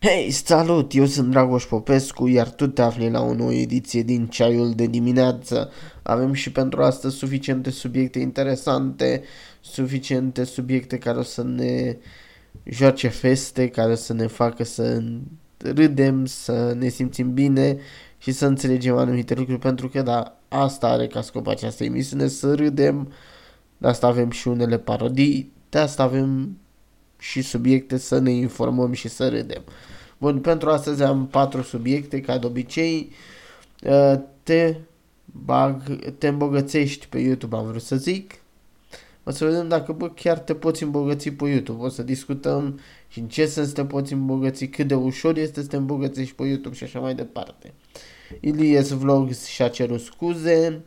Hei, salut! Eu sunt Dragoș Popescu, iar tu te afli la o nouă ediție din Ceaiul de dimineață. Avem și pentru astăzi suficiente subiecte interesante, suficiente subiecte care o să ne joace feste, care o să ne facă să râdem, să ne simțim bine și să înțelegem anumite lucruri, pentru că da, asta are ca scop această emisiune, să râdem, de asta avem și unele parodii, de asta avem și subiecte să ne informăm și să râdem. Bun, pentru astăzi am patru subiecte, ca de obicei. Uh, te, bag, te îmbogățești pe YouTube, am vrut să zic. O să vedem dacă bă, chiar te poți îmbogăți pe YouTube. O să discutăm și în ce sens te poți îmbogăți, cât de ușor este să te îmbogățești pe YouTube și așa mai departe. Ilias Vlogs și-a cerut scuze,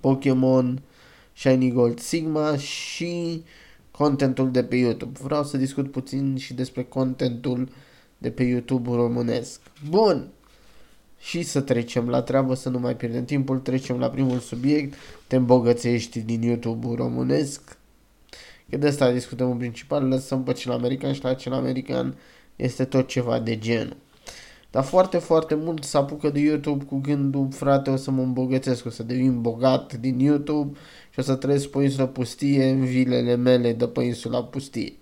Pokémon, Shiny Gold Sigma și contentul de pe YouTube. Vreau să discut puțin și despre contentul de pe YouTube românesc. Bun! Și să trecem la treabă, să nu mai pierdem timpul, trecem la primul subiect, te îmbogățești din YouTube românesc. Că de asta discutăm în principal, lăsăm pe cel american și la cel american este tot ceva de genul. Dar foarte, foarte mult se apucă de YouTube cu gândul, frate, o să mă îmbogățesc, o să devin bogat din YouTube și o să trăiesc pe insulă pustie în vilele mele de pe insula pustie.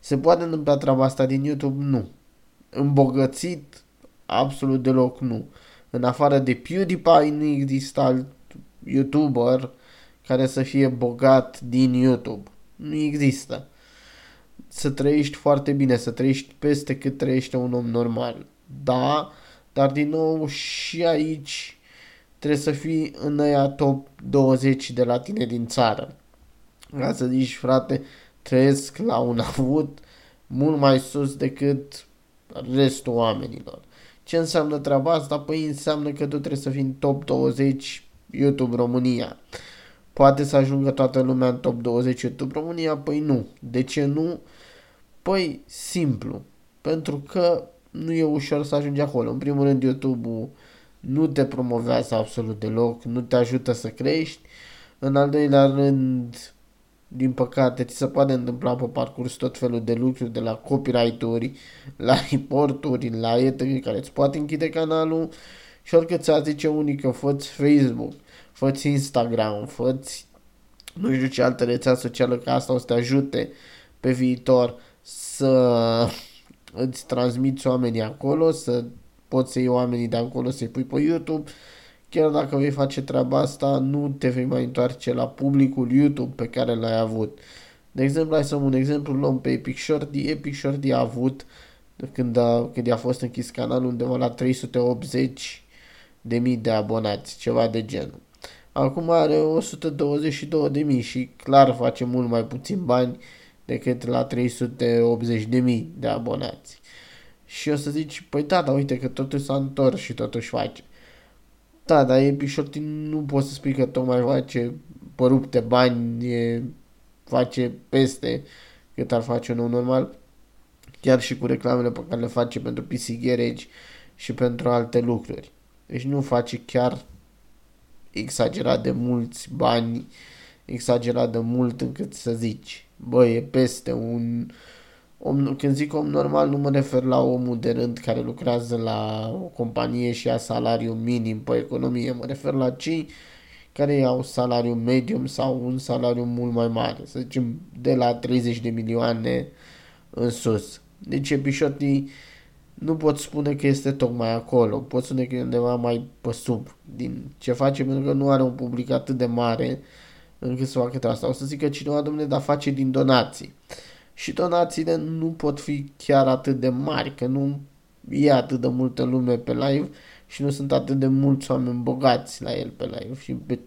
Se poate întâmpla treaba asta din YouTube? Nu. Îmbogățit? Absolut deloc nu. În afară de PewDiePie nu există alt YouTuber care să fie bogat din YouTube. Nu există. Să trăiești foarte bine, să trăiești peste cât trăiește un om normal. Da, dar din nou și aici trebuie să fii în aia top 20 de la tine din țară. Ca să zici, frate, trăiesc la un avut mult mai sus decât restul oamenilor. Ce înseamnă treaba asta? Păi înseamnă că tu trebuie să fii în top 20 YouTube România. Poate să ajungă toată lumea în top 20 YouTube România? Păi nu. De ce nu? Păi simplu. Pentru că nu e ușor să ajungi acolo. În primul rând, YouTube-ul nu te promovează absolut deloc, nu te ajută să crești. În al doilea rând, din păcate, ți se poate întâmpla pe parcurs tot felul de lucruri, de la copyright-uri, la reporturi, la etc. care îți poate închide canalul și oricât ți-a zice unii că făți Facebook, făți Instagram, făți nu știu ce altă rețea socială, că asta o să te ajute pe viitor să îți transmiți oamenii acolo, să poți să iei oamenii de acolo să-i pui pe YouTube. Chiar dacă vei face treaba asta, nu te vei mai întoarce la publicul YouTube pe care l-ai avut. De exemplu, hai să un exemplu, luăm pe Epic Shorty. Epic Shorty a avut, când a, când a fost închis canalul, undeva la 380 de mii de abonați, ceva de genul. Acum are 122 de mii și clar face mult mai puțin bani decât la 380 de mii de abonați. Și o să zici, păi da, dar uite că totuși s-a întors și totuși face. Da, dar e Shorty nu poți să spui că tocmai face părupte bani, e, face peste cât ar face un om normal. Chiar și cu reclamele pe care le face pentru PC Garage și pentru alte lucruri. Deci nu face chiar exagerat de mulți bani, exagerat de mult încât să zici, bă, e peste un om, când zic om normal nu mă refer la omul de rând care lucrează la o companie și ia salariu minim pe economie, mă refer la cei care iau salariu medium sau un salariu mult mai mare, să zicem de la 30 de milioane în sus. Deci epișotii nu pot spune că este tocmai acolo, pot spune că e undeva mai pe sub din ce face, pentru că nu are un public atât de mare încât să facă asta. O să zică cineva, domnule, dar face din donații. Și donațiile nu pot fi chiar atât de mari, că nu e atât de multă lume pe live și nu sunt atât de mulți oameni bogați la el pe live și pe,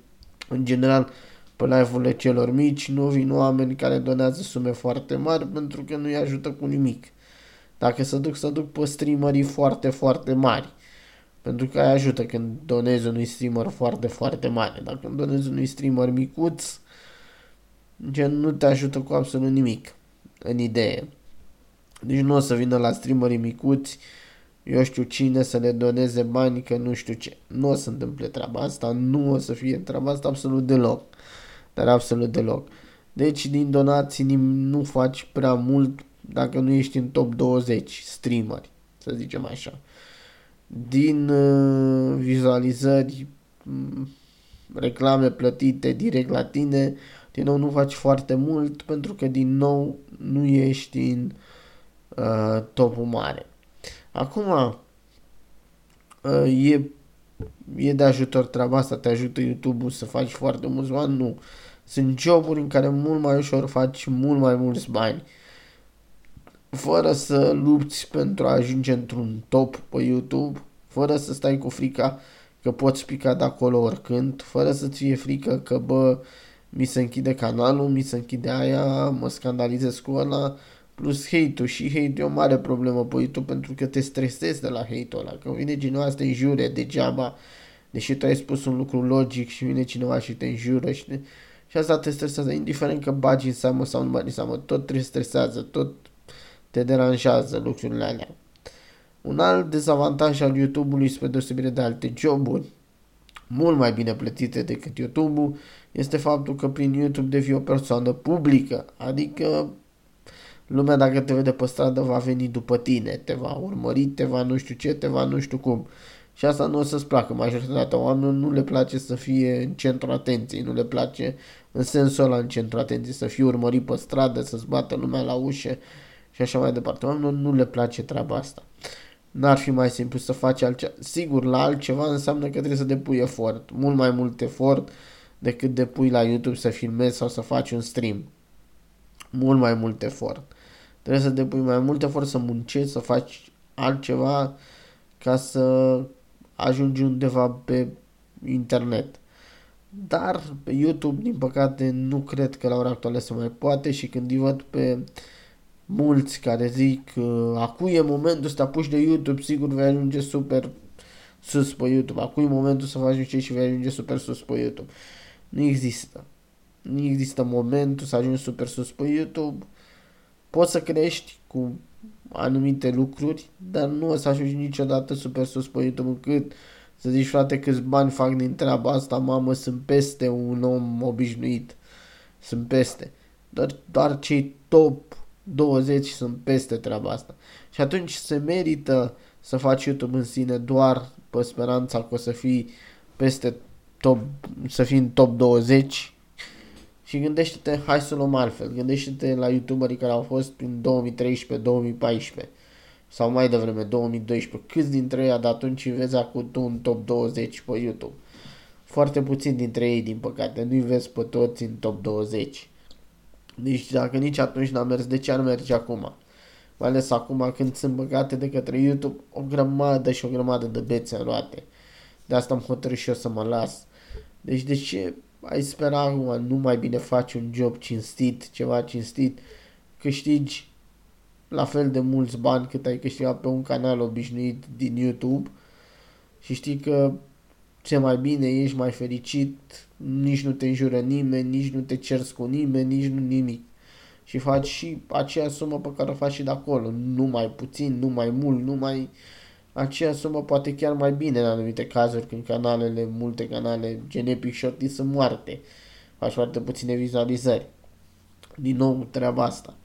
în general pe live-urile celor mici nu vin oameni care donează sume foarte mari pentru că nu-i ajută cu nimic. Dacă se duc, să duc pe streamerii foarte, foarte mari. Pentru că ai ajută când donezi unui streamer foarte, foarte mare. Dacă donezi unui streamer micuț, gen nu te ajută cu absolut nimic în idee. Deci nu o să vină la streamerii micuți, eu știu cine să le doneze bani, că nu știu ce. Nu o să întâmple treaba asta, nu o să fie treaba asta absolut deloc. Dar absolut deloc. Deci din donații nu faci prea mult dacă nu ești în top 20 streameri. să zicem așa. Din uh, vizualizări, mm, reclame plătite direct la tine, din nou nu faci foarte mult pentru că din nou nu ești în uh, topul mare. Acum, uh, e, e de ajutor treaba asta, te ajută YouTube-ul să faci foarte mulți bani? Nu. Sunt joburi în care mult mai ușor faci mult mai mulți bani fără să lupți pentru a ajunge într-un top pe YouTube, fără să stai cu frica că poți pica de acolo oricând, fără să-ți fie frică că, bă, mi se închide canalul, mi se închide aia, mă scandalizez cu ăla, plus hate-ul și hate e o mare problemă pe YouTube pentru că te stresezi de la hate-ul ăla, că vine cineva să te înjure degeaba, deși tu ai spus un lucru logic și vine cineva și te înjură și, te... și asta te stresează, indiferent că bagi în seamă sau nu bagi în seamă, tot te stresează, tot te deranjează lucrurile alea. Un alt dezavantaj al YouTube-ului spre deosebire de alte joburi, mult mai bine plătite decât YouTube-ul, este faptul că prin YouTube devii o persoană publică, adică lumea dacă te vede pe stradă va veni după tine, te va urmări, te va nu știu ce, te va nu știu cum. Și asta nu o să-ți placă. Majoritatea oamenilor nu le place să fie în centru atenției, nu le place în sensul ăla în centru atenției, să fie urmărit pe stradă, să-ți bată lumea la ușă și așa mai departe. Oamenilor nu le place treaba asta. N-ar fi mai simplu să faci altceva. Sigur, la altceva înseamnă că trebuie să depui efort, mult mai mult efort decât depui la YouTube să filmezi sau să faci un stream. Mult mai mult efort. Trebuie să depui mai mult efort să muncești, să faci altceva ca să ajungi undeva pe internet. Dar pe YouTube, din păcate, nu cred că la ora actuală se mai poate și când îi văd pe mulți care zic uh, acum e momentul să te apuci de YouTube, sigur vei ajunge super sus pe YouTube. Acum e momentul să faci ce și vei ajunge super sus pe YouTube. Nu există. Nu există momentul să ajungi super sus pe YouTube. Poți să crești cu anumite lucruri, dar nu o să ajungi niciodată super sus pe YouTube încât să zici, frate, câți bani fac din treaba asta, mamă, sunt peste un om obișnuit. Sunt peste. Doar, doar cei top 20 sunt peste treaba asta. Și atunci se merită să faci YouTube în sine doar pe speranța că o să fii peste top, să fii în top 20 și gândește-te, hai să luăm altfel, gândește-te la youtuberii care au fost prin 2013-2014 sau mai devreme 2012, câți dintre ei de atunci vezi acum tu în top 20 pe YouTube. Foarte puțin dintre ei, din păcate, nu-i vezi pe toți în top 20. Deci dacă nici atunci n-a mers, de ce ar merge acum? Mai ales acum când sunt băgate de către YouTube o grămadă și o grămadă de bețe în roate. De asta am hotărât și eu să mă las. Deci de ce ai spera acum nu mai bine faci un job cinstit, ceva cinstit, câștigi la fel de mulți bani cât ai câștigat pe un canal obișnuit din YouTube și știi că ce mai bine, ești mai fericit, nici nu te înjură nimeni, nici nu te cerți cu nimeni, nici nu nimic. Și faci și aceea sumă pe care o faci și de acolo, nu mai puțin, nu mai mult, nu mai aceea sumă poate chiar mai bine în anumite cazuri când canalele, multe canale gen Epic Shorty sunt moarte. Faci foarte puține vizualizări. Din nou treaba asta.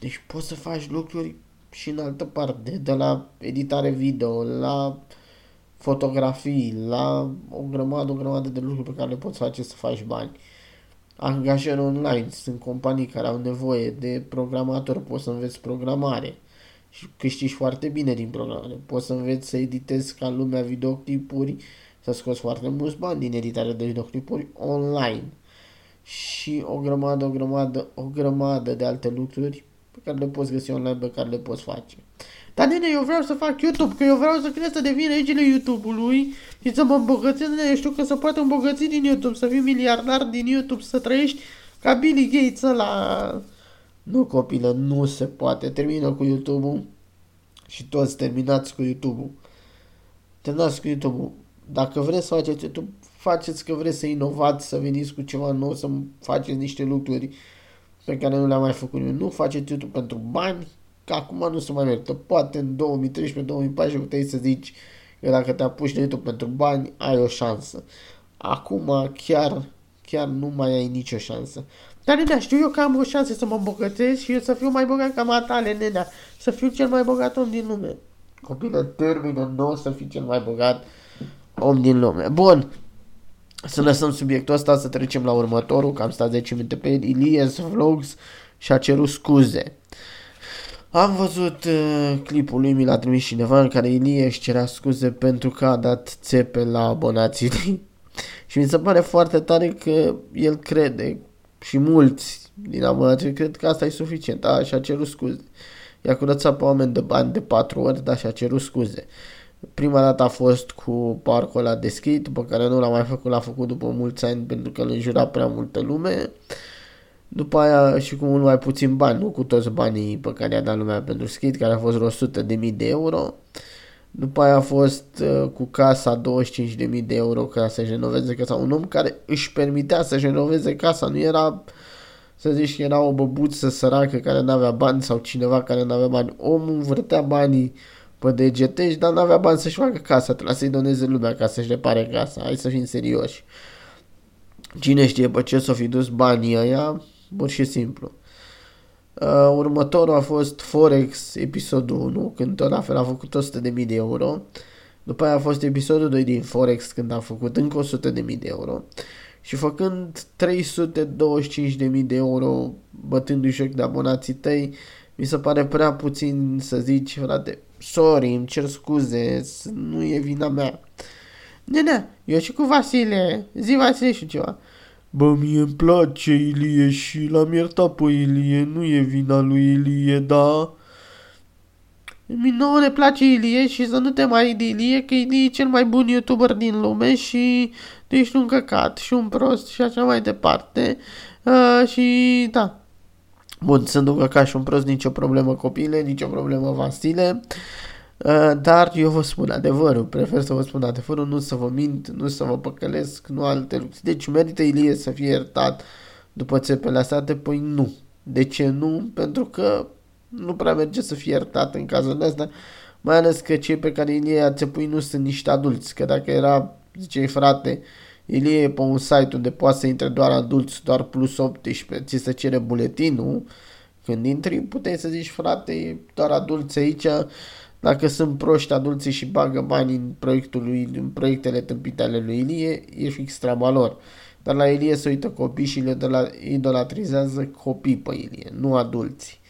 Deci poți să faci lucruri și în altă parte, de la editare video, la fotografii, la o grămadă, o grămadă de lucruri pe care le poți face să faci bani. Angajări online, sunt companii care au nevoie de programatori, poți să înveți programare și câștigi foarte bine din programare. Poți să înveți să editezi ca lumea videoclipuri, să scoți foarte mulți bani din editarea de videoclipuri online. Și o grămadă, o grămadă, o grămadă de alte lucruri pe care le poți găsi online, pe care le poți face. Dar nene, eu vreau să fac YouTube, că eu vreau să cresc să devin regele YouTube-ului și să mă îmbogățesc, nene, eu știu că se poate îmbogăți din YouTube, să fii miliardar din YouTube, să trăiești ca Billy Gates ăla. Nu, copilă, nu se poate. Termină cu YouTube-ul și toți terminați cu YouTube-ul. Terminați cu YouTube-ul. Dacă vreți să faceți YouTube, faceți că vreți să inovați, să veniți cu ceva nou, să faceți niște lucruri pe care nu le-am mai făcut eu. Nu faceți YouTube pentru bani, că acum nu se mai merită. Poate în 2013-2014 puteai să zici că dacă te apuci de YouTube pentru bani, ai o șansă. Acum chiar, chiar nu mai ai nicio șansă. Dar, nenea, știu eu că am o șansă să mă îmbogățesc și eu să fiu mai bogat ca matale, nenea. Să fiu cel mai bogat om din lume. copile termină, nu o să fii cel mai bogat om din lume. Bun, să lăsăm subiectul ăsta, să trecem la următorul, că am stat 10 minute pe el, Ilias Vlogs și a cerut scuze. Am văzut uh, clipul lui, mi l-a trimis cineva în care Ilie își cerea scuze pentru că a dat țepe la abonații și mi se pare foarte tare că el crede și mulți din abonații cred că asta e suficient. A, și-a cerut scuze. I-a curățat pe oameni de bani de patru ori, dar și-a cerut scuze. Prima dată a fost cu parcul ăla de skate, după care nu l-a mai făcut, l-a făcut după mulți ani pentru că îl înjura prea multă lume. După aia și cu mult mai puțin bani, nu cu toți banii pe care i-a dat lumea pentru skate, care a fost vreo 100 de mii de euro. După aia a fost uh, cu casa 25.000 de euro ca să-și renoveze casa. Un om care își permitea să-și renoveze casa, nu era să zici că era o băbuță săracă care nu avea bani sau cineva care nu avea bani. Omul vârtea banii pe degetești, dar nu avea bani să-și facă casa, trebuia să-i doneze lumea ca să-și repare casa. Hai să fim serioși. Cine știe pe ce s-o fi dus banii ăia, pur și simplu. Uh, următorul a fost Forex, episodul 1, când tot la fel a făcut 100.000 de euro. După aia a fost episodul 2 din Forex, când a făcut încă 100.000 de euro. Și făcând 325.000 de euro, bătându-i joc de abonații tăi, mi se pare prea puțin să zici, frate, sorry, îmi cer scuze, nu e vina mea. Nene, eu și cu Vasile, zi Vasile și ceva. Bă, mie îmi place Ilie și l-am iertat pe Ilie, nu e vina lui Ilie, da? Mi nouă ne place Ilie și să nu te mai de Ilie, că Ilie e cel mai bun youtuber din lume și tu ești un căcat și un prost și așa mai departe. Uh, și da. Bun, sunt un căcat și un prost, nicio problemă copile, nicio problemă Vasile. Uh, dar eu vă spun adevărul, prefer să vă spun adevărul, nu să vă mint, nu să vă păcălesc, nu alte lucruri. Deci merită Ilie să fie iertat după țepele astea? Păi nu. De ce nu? Pentru că nu prea merge să fie iertat în cazul ăsta, mai ales că cei pe care Ilie a țepui nu sunt niște adulți, că dacă era, zicei frate, Ilie e pe un site unde poate să intre doar adulți, doar plus 18, ți se cere buletinul, când intri puteai să zici frate, e doar adulți aici, dacă sunt proști adulții și bagă bani în, proiectul lui, în proiectele tâmpite ale lui Ilie, e fix treaba lor. Dar la Ilie se uită copii și le idolatrizează copii pe Ilie, nu adulți.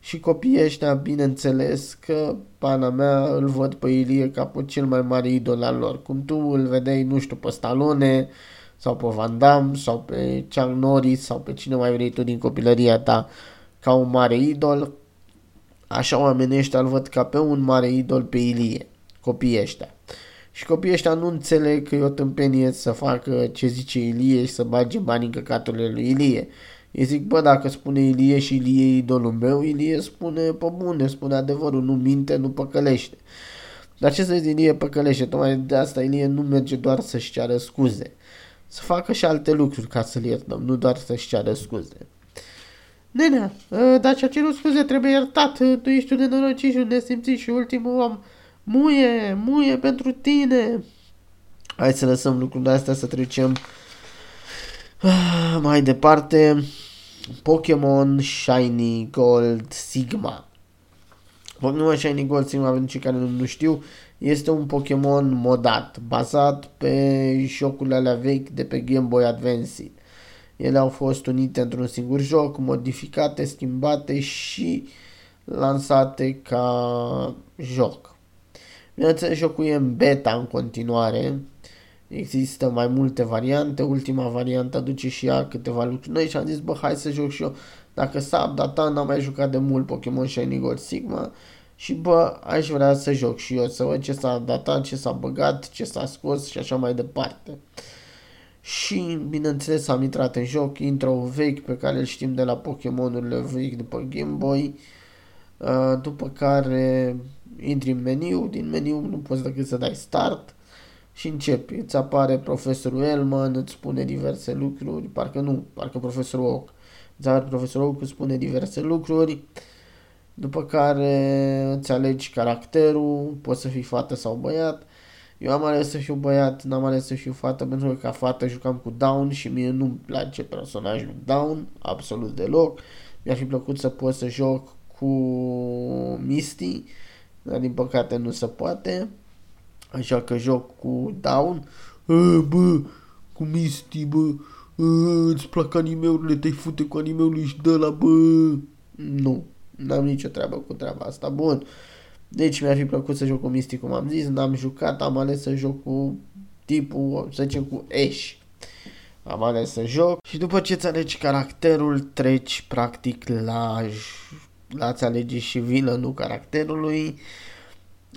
Și copiii ăștia, bineînțeles că pana mea îl văd pe Ilie ca pe cel mai mare idol al lor. Cum tu îl vedeai, nu știu, pe Stallone sau pe Van Damme sau pe Chuck Norris sau pe cine mai vrei tu din copilăria ta ca un mare idol, așa oamenii ăștia îl văd ca pe un mare idol pe Ilie, copiii ăștia. Și copiii ăștia nu înțeleg că e o tâmpenie să facă ce zice Ilie și să bage bani în căcaturile lui Ilie. Ei zic, bă, dacă spune Ilie și Ilie e idolul meu, Ilie spune pe bune, spune adevărul, nu minte, nu păcălește. Dar ce să zic, Ilie păcălește, tocmai de asta Ilie nu merge doar să-și ceară scuze. Să facă și alte lucruri ca să-l iertăm, nu doar să-și ceară scuze. Nenea, ă, dar ce-a cerut scuze trebuie iertat, tu ești un nenorocit și un nesimțit și ultimul om. Muie, muie pentru tine. Hai să lăsăm lucrurile astea să trecem ah, mai departe. Pokémon Shiny Gold Sigma. Pokémon Shiny Gold Sigma, pentru cei care nu, nu știu, este un Pokémon modat, bazat pe jocurile alea vechi de pe Game Boy Advance. Ele au fost unite într-un singur joc, modificate, schimbate și lansate ca joc. Bineînțeles, jocul e în beta în continuare. Există mai multe variante. Ultima variantă aduce și ea câteva lucruri noi și am zis, bă, hai să joc și eu. Dacă s-a updatat, n-am mai jucat de mult Pokémon Shiny Gold Sigma și bă, aș vrea să joc și eu, să văd ce s-a datat, ce s-a băgat, ce s-a scos și așa mai departe. Și, bineînțeles, am intrat în joc, intro vechi pe care îl știm de la Pokémonurile vechi după Game Boy, uh, după care intri în meniu, din meniu nu poți decât să dai start și începi. Îți apare profesorul Elman, îți spune diverse lucruri, parcă nu, parcă profesorul Oak. Îți apare profesorul Oak, îți spune diverse lucruri, după care îți alegi caracterul, poți să fii fată sau băiat, eu am ales să fiu băiat, n-am ales să fiu fată pentru că ca fată jucam cu Down și mie nu-mi place personajul Down, absolut deloc. Mi-ar fi plăcut să pot să joc cu Misty, dar din păcate nu se poate. Așa că joc cu Down. A, bă, cu Misty, bă, a, îți plac animeurile, te-ai fute cu animeul și de la, bă. Nu, n-am nicio treabă cu treaba asta. Bun. Deci mi-ar fi plăcut să joc cu Misty, cum am zis, n-am jucat, am ales să joc cu tipul, să zicem, cu Ash. Am ales să joc și după ce îți alegi caracterul, treci practic la, la a-ți alege și vină nu caracterului.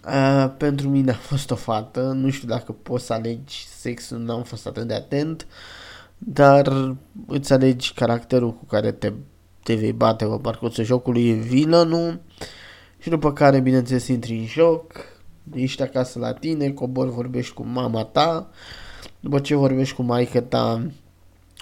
Uh, pentru mine a fost o fată, nu știu dacă poți să alegi sexul, n-am fost atât de atent, dar îți alegi caracterul cu care te, te vei bate pe parcursul jocului, e villainul și după care, bineînțeles, intri în joc, ești acasă la tine, cobor, vorbești cu mama ta, după ce vorbești cu maica ta,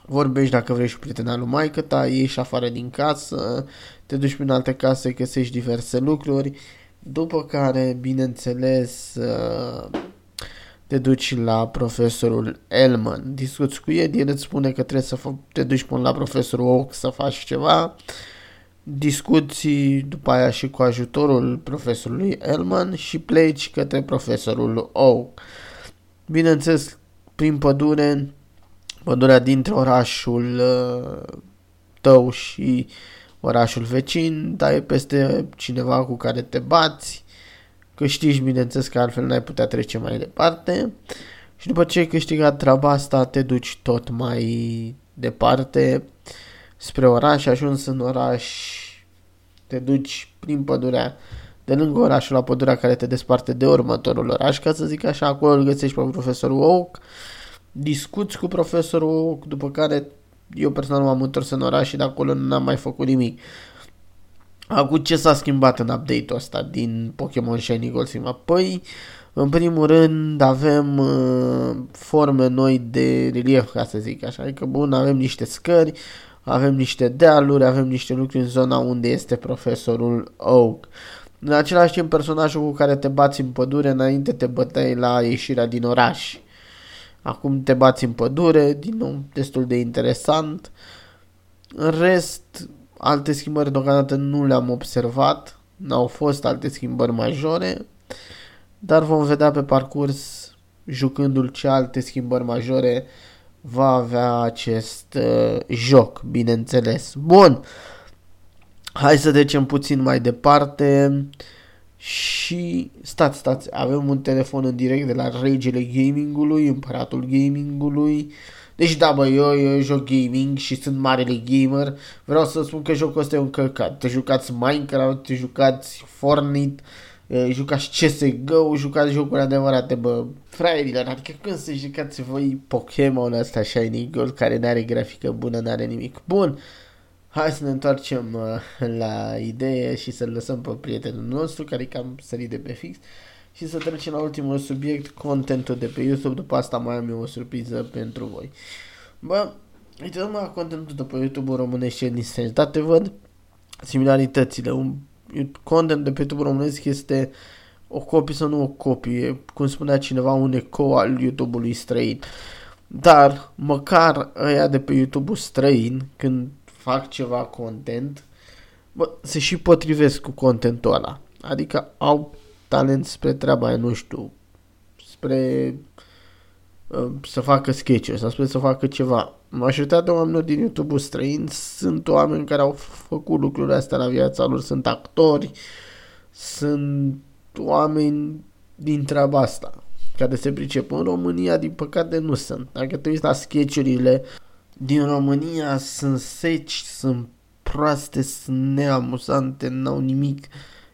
vorbești dacă vrei și cu prietena lui maică ta, ieși afară din casă, te duci prin alte case, găsești diverse lucruri, după care, bineînțeles, uh, te duci la profesorul Elman, discuți cu el, el îți spune că trebuie să te duci până la profesorul Oak să faci ceva, discuții după aia și cu ajutorul profesorului Elman și pleci către profesorul Oak. Bineînțeles, prin pădure, pădurea dintre orașul uh, tău și orașul vecin, dai peste cineva cu care te bați, câștigi, bineînțeles că altfel n-ai putea trece mai departe și după ce ai câștigat treaba asta te duci tot mai departe spre oraș, ajuns în oraș, te duci prin pădurea de lângă orașul la pădurea care te desparte de următorul oraș, ca să zic așa, acolo îl găsești pe profesorul Oak, discuți cu profesorul Oak, după care eu personal m-am întors în oraș și de acolo n-am mai făcut nimic. Acum ce s-a schimbat în update-ul ăsta din Pokémon Shiny Gold Silver? Păi, în primul rând avem uh, forme noi de relief, ca să zic așa. Adică, bun, avem niște scări, avem niște dealuri, avem niște lucruri în zona unde este profesorul Oak. În același timp, personajul cu care te bați în pădure, înainte te băteai la ieșirea din oraș. Acum te bați în pădure, din nou destul de interesant. În rest, alte schimbări deocamdată nu le-am observat, n-au fost alte schimbări majore, dar vom vedea pe parcurs, jucându-l ce alte schimbări majore va avea acest uh, joc, bineînțeles. Bun, hai să trecem puțin mai departe. Uh, și stați, stați, avem un telefon în direct de la regele gamingului, împăratul gamingului. Deci da, bă, eu, eu joc gaming și sunt marele gamer. Vreau să spun că jocul ăsta e un căcat. Te jucați Minecraft, te jucați Fortnite, jucați CSGO, jucați jocuri adevărate, bă, fraierilor. Adică când să jucați voi Pokémon ăsta Shiny Gold care n-are grafică bună, n-are nimic bun. Hai să ne întoarcem uh, la idee și să-l lăsăm pe prietenul nostru care e cam sărit de pe fix și să trecem la ultimul subiect, contentul de pe YouTube. După asta mai am eu o surpriză pentru voi. Bă, uite la contentul de pe YouTube românesc și din străinătate văd similaritățile. Un content de pe YouTube românesc este o copie sau nu o copie, cum spunea cineva, un eco al YouTube-ului străin. Dar, măcar ăia de pe YouTube-ul străin, când fac ceva content, bă, se și potrivesc cu contentul ăla. Adică au talent spre treaba aia, nu știu, spre uh, să facă sketch sau spre să facă ceva. Majoritatea oamenilor din YouTube străin sunt oameni care au făcut lucrurile astea la viața lor, sunt actori, sunt oameni din treaba asta care se pricep. În România, din păcate, nu sunt. Dacă te uiți la sketchurile din România sunt seci, sunt proaste, sunt neamuzante, n-au nimic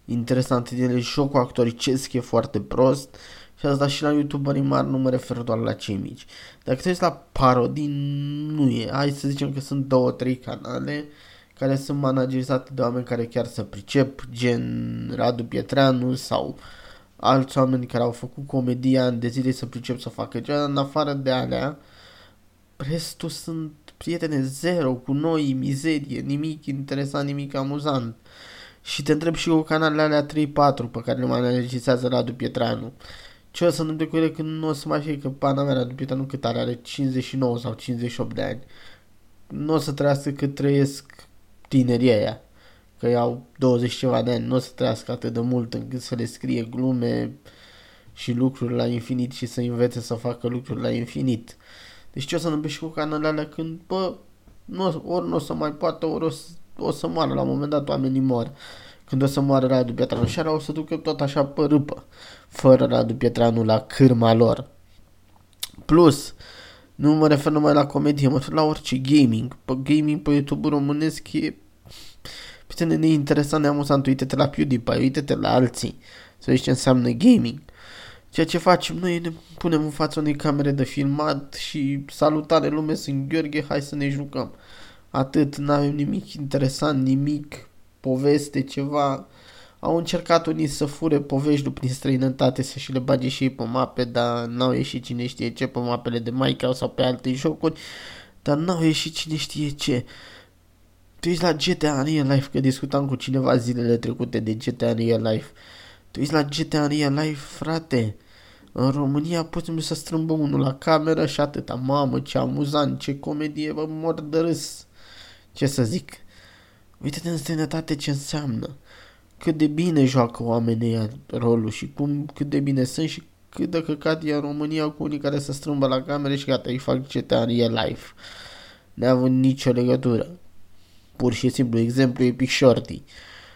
interesant din ele. Jocul actoricesc e foarte prost și asta și la youtuberii mari nu mă refer doar la cei mici. Dacă te uiți la parodii, nu e. Hai să zicem că sunt două, trei canale care sunt managerizate de oameni care chiar să pricep, gen Radu Pietreanu sau alți oameni care au făcut comedia în de zile să pricep să facă ceva, în afară de alea, Restul sunt prietene zero, cu noi, mizerie, nimic interesant, nimic amuzant. Și te întreb și cu canalele alea 3-4 pe care le mai analizează Radu Pietranu. Ce o să nu cu ele când nu o să mai fie că pana mea Radu Pietranu cât are, are 59 sau 58 de ani. Nu o să trăiască cât trăiesc tinerii aia. că au 20 ceva de ani, nu o să trăiască atât de mult încât să le scrie glume și lucruri la infinit și să învețe să facă lucruri la infinit. Deci ce o să întâmple și cu canalele alea când, bă, nu, ori nu o să mai poată, ori o să, o să moară, la un moment dat oamenii mor. Când o să moară Radu Pietranu și o să ducă tot așa pe râpă, fără Radu Pietranu la cârma lor. Plus, nu mă refer numai la comedie, mă refer la orice gaming. Pe gaming pe YouTube românesc e puțin neinteresant, neamuzant. Uite-te la PewDiePie, uite-te la alții. Să vezi ce înseamnă gaming. Ceea ce facem noi ne punem în fața unei camere de filmat și salutare lume, sunt Gheorghe, hai să ne jucăm. Atât, nu avem nimic interesant, nimic, poveste, ceva. Au încercat unii să fure povești prin străinătate, să și le bage și ei pe mape, dar n-au ieșit cine știe ce pe mapele de Minecraft sau pe alte jocuri, dar n-au ieșit cine știe ce. Tu ești la GTA Real Life, că discutam cu cineva zilele trecute de GTA Real Life. Tu ești la GTA Real Life, frate. În România putem să strâmbă unul la cameră și atâta. Mamă, ce amuzant, ce comedie, vă mor de râs. Ce să zic. Uite-te în străinătate ce înseamnă. Cât de bine joacă oamenii rolul și cum, cât de bine sunt și cât de căcat e în România cu unii care se strâmbă la camere și gata, îi fac GTA în real life. Neavând nicio legătură. Pur și simplu, exemplu Epic Shorty.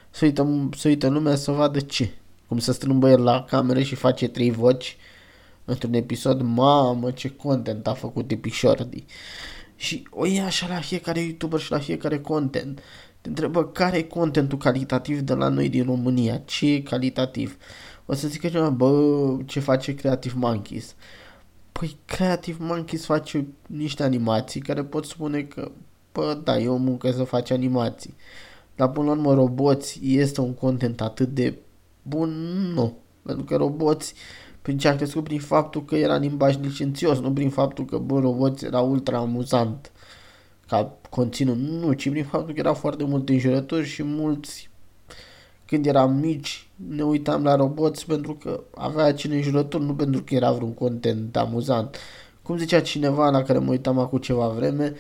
Să uită, să uită lumea să vadă ce. Cum să strâmbă el la cameră și face trei voci într-un episod, mamă ce content a făcut Epic Shorty. Și o ia așa la fiecare YouTuber și la fiecare content. Te întrebă care e contentul calitativ de la noi din România, ce e calitativ. O să zică ceva, bă, ce face Creative Monkeys. Păi Creative Monkeys face niște animații care pot spune că, bă, da, e o muncă să faci animații. Dar până la urmă, roboți este un content atât de bun? Nu. Pentru că roboți prin ce a crescut prin faptul că era limbaj licențios, nu prin faptul că, bă, roboți era ultra amuzant ca conținut, nu, ci prin faptul că erau foarte multe înjurături și mulți când eram mici ne uitam la roboți pentru că avea acele înjurături, nu pentru că era vreun content amuzant. Cum zicea cineva la care mă uitam acum ceva vreme,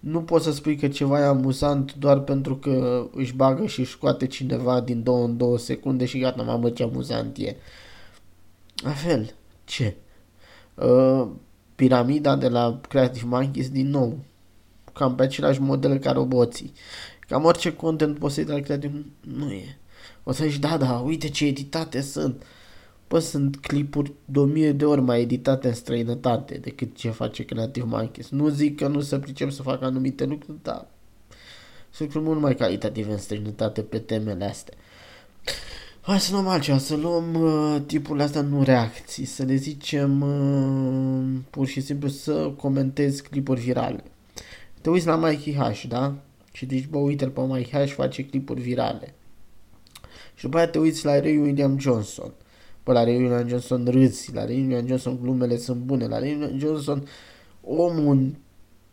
nu poți să spui că ceva e amuzant doar pentru că își bagă și își scoate cineva din două în două secunde și gata, mamă ce amuzant e. La fel, ce? Uh, piramida de la Creative Monkeys din nou, cam pe același model ca roboții. Cam orice content poți să-i dai Creative, nu e. O să zici, da, da, uite ce editate sunt. Păi sunt clipuri de o mie de ori mai editate în străinătate decât ce face Creative Monkeys. Nu zic că nu se pricep să facă anumite lucruri, dar sunt lucruri mult mai calitative în străinătate pe temele astea. Hai să luăm altceva, să luăm uh, tipul astea nu reacții, să le zicem uh, pur și simplu să comentezi clipuri virale. Te uiți la Mikey H, da? Și zici, bă, uite-l pe Mikey H, face clipuri virale. Și după aia te uiți la Ray William Johnson. Bă, la Ray William Johnson râzi, la Ray William Johnson glumele sunt bune, la Ray William Johnson omul în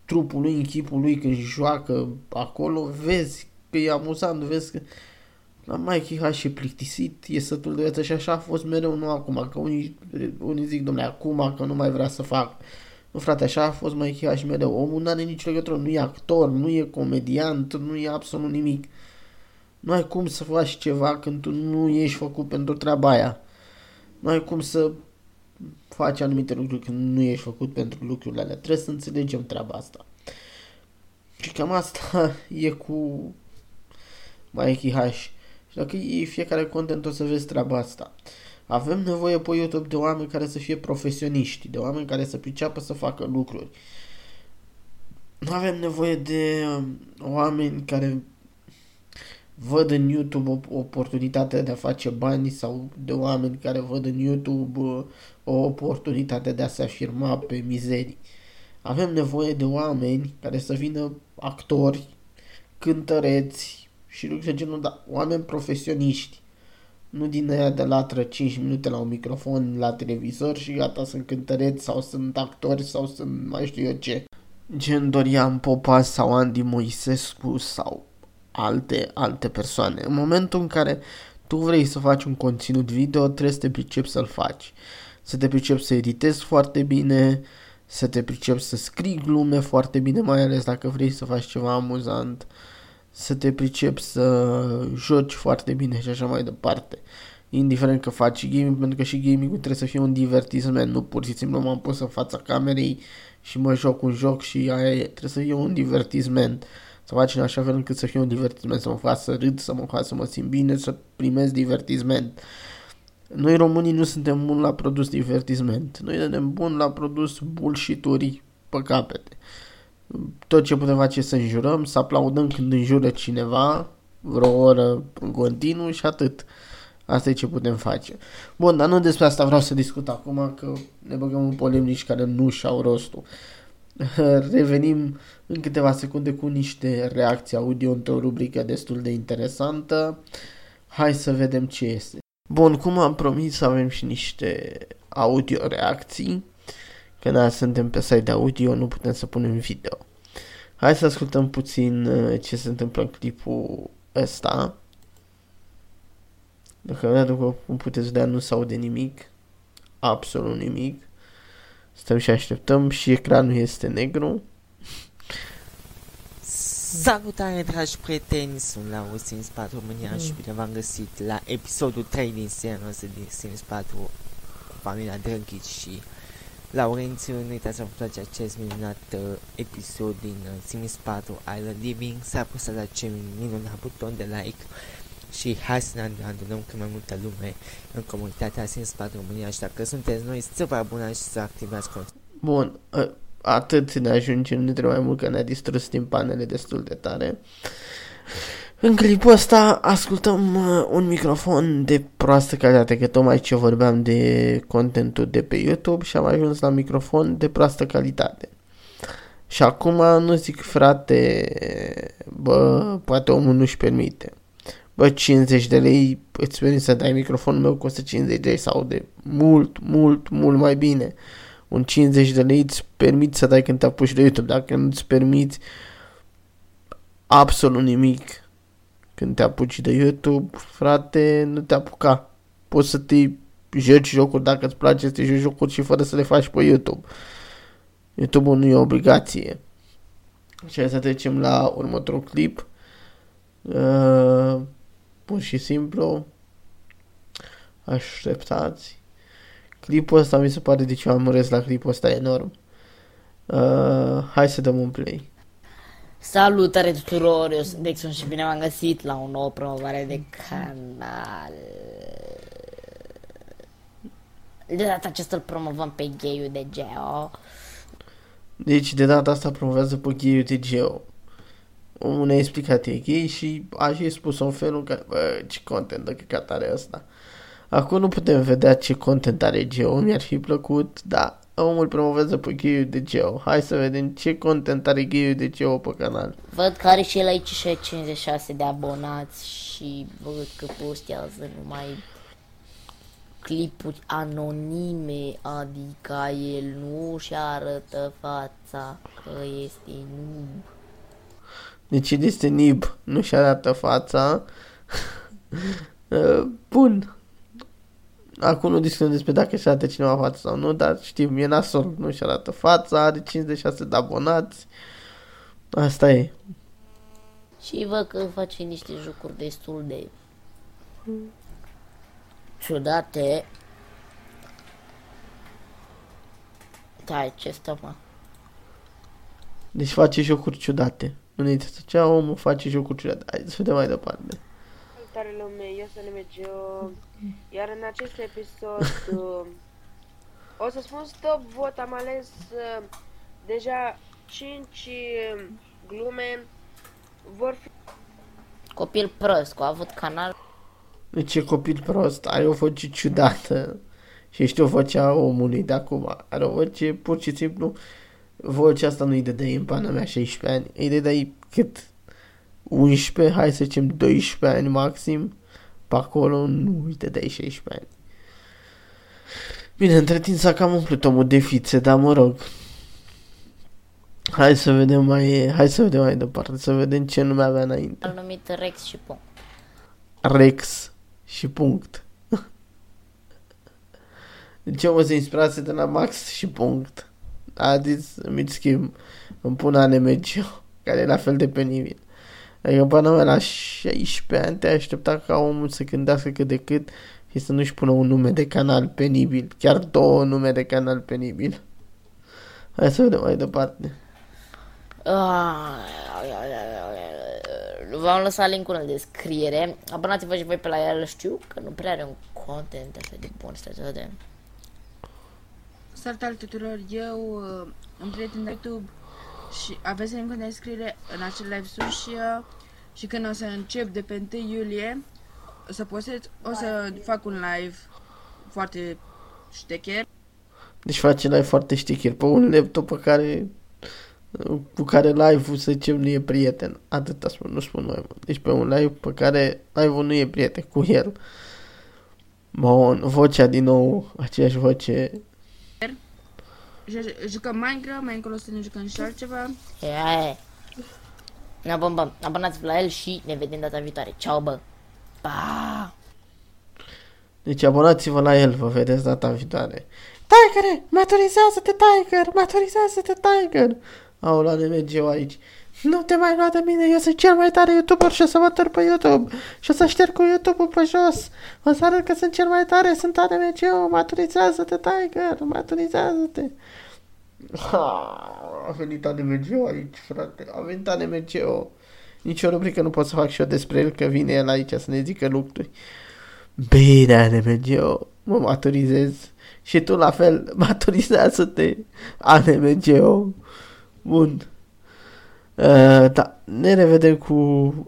trupul lui, în chipul lui când joacă acolo, vezi că e amuzant, vezi că la Mikey H și plictisit, e sătul de viață și așa a fost mereu, nu acum, că unii, unii zic, domnule, acum că nu mai vrea să fac. Nu frate, așa a fost Mikey H mereu. Omul nu are nicio legătură, nu e actor, nu e comediant, nu e absolut nimic. Nu ai cum să faci ceva când tu nu ești făcut pentru treaba aia. Nu ai cum să faci anumite lucruri când nu ești făcut pentru lucrurile alea. Trebuie să înțelegem treaba asta. Și cam asta e cu Mikey H. Și dacă e fiecare content o să vezi treaba asta. Avem nevoie pe YouTube de oameni care să fie profesioniști, de oameni care să priceapă să facă lucruri. Nu avem nevoie de um, oameni care văd în YouTube o oportunitate de a face bani sau de oameni care văd în YouTube uh, o oportunitate de a se afirma pe mizerii. Avem nevoie de oameni care să vină actori, cântăreți și lucruri de genul, dar oameni profesioniști. Nu din aia de latră 5 minute la un microfon la televizor și gata, sunt cântăreți sau sunt actori sau sunt mai știu eu ce. Gen Dorian Popa sau Andy Moisescu sau alte, alte persoane. În momentul în care tu vrei să faci un conținut video, trebuie să te pricepi să-l faci. Să te pricepi să editezi foarte bine, să te pricepi să scrii glume foarte bine, mai ales dacă vrei să faci ceva amuzant. Să te pricepi să joci foarte bine și așa mai departe. Indiferent că faci gaming, pentru că și gaming trebuie să fie un divertisment, nu pur și simplu m-am pus în fața camerei și mă joc un joc și aia e. Trebuie să fie un divertisment. Să faci în așa fel încât să fie un divertisment, să mă fac să râd, să mă fac să mă simt bine, să primesc divertisment. Noi românii nu suntem buni la produs divertisment. Noi suntem buni la produs bullshit-uri pe capete. Tot ce putem face să înjurăm, să aplaudăm când înjură cineva, vreo oră în continuu și atât. Asta e ce putem face. Bun, dar nu despre asta vreau să discut acum, că ne băgăm în polemici care nu și-au rostul. Revenim în câteva secunde cu niște reacții audio într-o rubrică destul de interesantă. Hai să vedem ce este. Bun, cum am promis, avem și niște audio reacții. Că da, suntem pe site de audio, nu putem să punem video. Hai să ascultăm puțin uh, ce se întâmplă în clipul ăsta. Dacă după cum puteți vedea, nu se aude nimic. Absolut nimic. Stăm și așteptăm și ecranul este negru. Salutare dragi prieteni, sunt la Sims 4 România mm. și bine v-am găsit la episodul 3 din seria noastră din Sims 4 Familia Drăghici și Laurențiu, nu uitați să vă place acest minunat uh, episod din uh, Sims 4 Island Living, să apăsați acel minunat buton de like și hai să ne adunăm cât mai multă lume în comunitatea Sims 4 România și dacă sunteți noi să vă abonați și să activați contul. Bun, uh, atât ne ajunge, nu trebuie mai mult că ne-a distrus timpanele destul de tare. În clipul ăsta ascultăm uh, un microfon de proastă calitate, că tocmai ce vorbeam de contentul de pe YouTube și am ajuns la microfon de proastă calitate. Și acum nu zic frate, bă, poate omul nu-și permite. Bă, 50 de lei, îți permit să dai microfonul meu costă 50 de lei sau de mult, mult, mult mai bine un 50 de lei îți permiți să dai când te apuci de YouTube. Dacă nu îți permiți absolut nimic când te apuci de YouTube, frate, nu te apuca. Poți să te joci jocuri dacă îți place să te joci jocuri și fără să le faci pe YouTube. YouTube-ul nu e obligație. Și să trecem la următorul clip. Uh, pur și simplu așteptați Clipul ăsta mi se pare de ce am râs la clipul ăsta enorm. Uh, hai să dăm un play. Salutare tuturor, eu sunt Dexon și bine m-am găsit la o nouă promovare de canal. De data aceasta îl promovăm pe Geiu de Geo. Deci de data asta promovează pe Geiu de Geo. Omul ne-a explicat e gay și a și spus în felul în care, bă, ce content de căcat are ăsta. Acum nu putem vedea ce content are Geo, mi-ar fi plăcut, dar omul promovează pe Geo de Geo. Hai să vedem ce content are Geo de Geo pe canal. Văd că are și el aici 56 de abonați și văd că postează numai clipuri anonime, adică el nu și arătă fața că este noob. Deci el este nib, nu și arată fața. Uh, bun, Acum nu discutăm despre dacă își arată cineva fața sau nu, dar știm, e nasol, nu își arată fața, are 56 de abonați. Asta e. Și văd că face niște jocuri destul de ciudate. Da, ce stă, mă? Deci face jocuri ciudate. Nu ne ce omul face jocuri ciudate. Hai să vedem mai departe. Salutare lume, eu sunt Nemegeo, iar în acest episod uh, o să spun stop vot, am ales uh, deja 5 uh, glume, vor fi... Copil prost, cu a avut canal. Deci e copil prost, are o voce ciudată. Și știu vocea omului de acum, are o voce pur și simplu, vocea asta nu-i de în pana mea 16 ani, îi dădeai cât 11, hai să zicem 12 ani maxim, pe acolo nu uite de 16 ani. Bine, între timp s-a cam umplut omul de fițe, dar mă rog. Hai să vedem mai, hai să vedem mai departe, să vedem ce nume avea înainte. Al numit Rex și punct. Rex și punct. Deci eu mă se inspirase de la Max și punct. A zis, îmi schimb, îmi pun ANMG, care e la fel de penibil. Adică până mea la 16 ani te aștepta ca omul să gândească cât de cât și să nu-și pună un nume de canal penibil. Chiar două nume de canal penibil. Hai să vedem mai departe. Ah, V-am lăsat linkul în descriere. Abonați-vă și voi pe la el. Știu că nu prea are un content așa de bun. Stai să vedem. Salutare tuturor, eu uh, îmi prieten de YouTube și aveți linkul de descriere în acel live sus și, uh, și când o să încep de pe 1 iulie o să postez, o să fac un live foarte ștecher Deci face live foarte șticher pe un laptop pe care cu care live-ul să zicem nu e prieten. Atâta spun, nu spun mai mult. Deci pe un live pe care live-ul nu e prieten cu el. Bun, vocea din nou, aceeași voce. Ju- Jucăm Minecraft, mai încolo să ne jucăm și altceva Ia, Ne bă, bă, abonați-vă la el și ne vedem data viitoare. Ceau, bă! Pa! Deci abonați-vă la el, vă vedeți data viitoare. Tiger, maturizează-te, Tiger, maturizează-te, Tiger. Au la NMG aici. Nu te mai lua de mine, eu sunt cel mai tare YouTuber și o să mă tăr pe YouTube. Și o să șterg cu YouTube-ul pe jos. O să arăt că sunt cel mai tare, sunt ANMG-ul, maturizează-te, Tiger, maturizează-te. Ha, a venit ANMG aici, frate, a venit ANMG-ul. Nici o rubrică nu pot să fac și eu despre el, că vine el aici să ne zică lucruri. Bine, ANMG-ul, mă maturizez. Și tu la fel, maturizează-te, ANMG-ul. Bun. Uh, da, ne revedem cu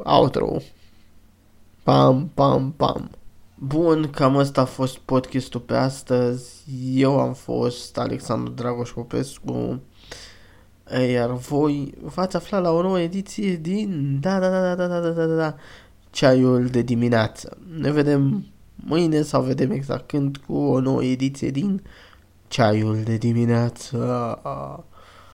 outro Pam, pam, pam. Bun, cam ăsta a fost podcastul pe astăzi. Eu am fost Alexandru Dragoș Popescu. Iar voi v-ați aflat la o nouă ediție din... Da, da, da, da, da, da, da, da, da. ceaiul de dimineață. Ne vedem mâine sau vedem exact când cu o nouă ediție din ceaiul de dimineață.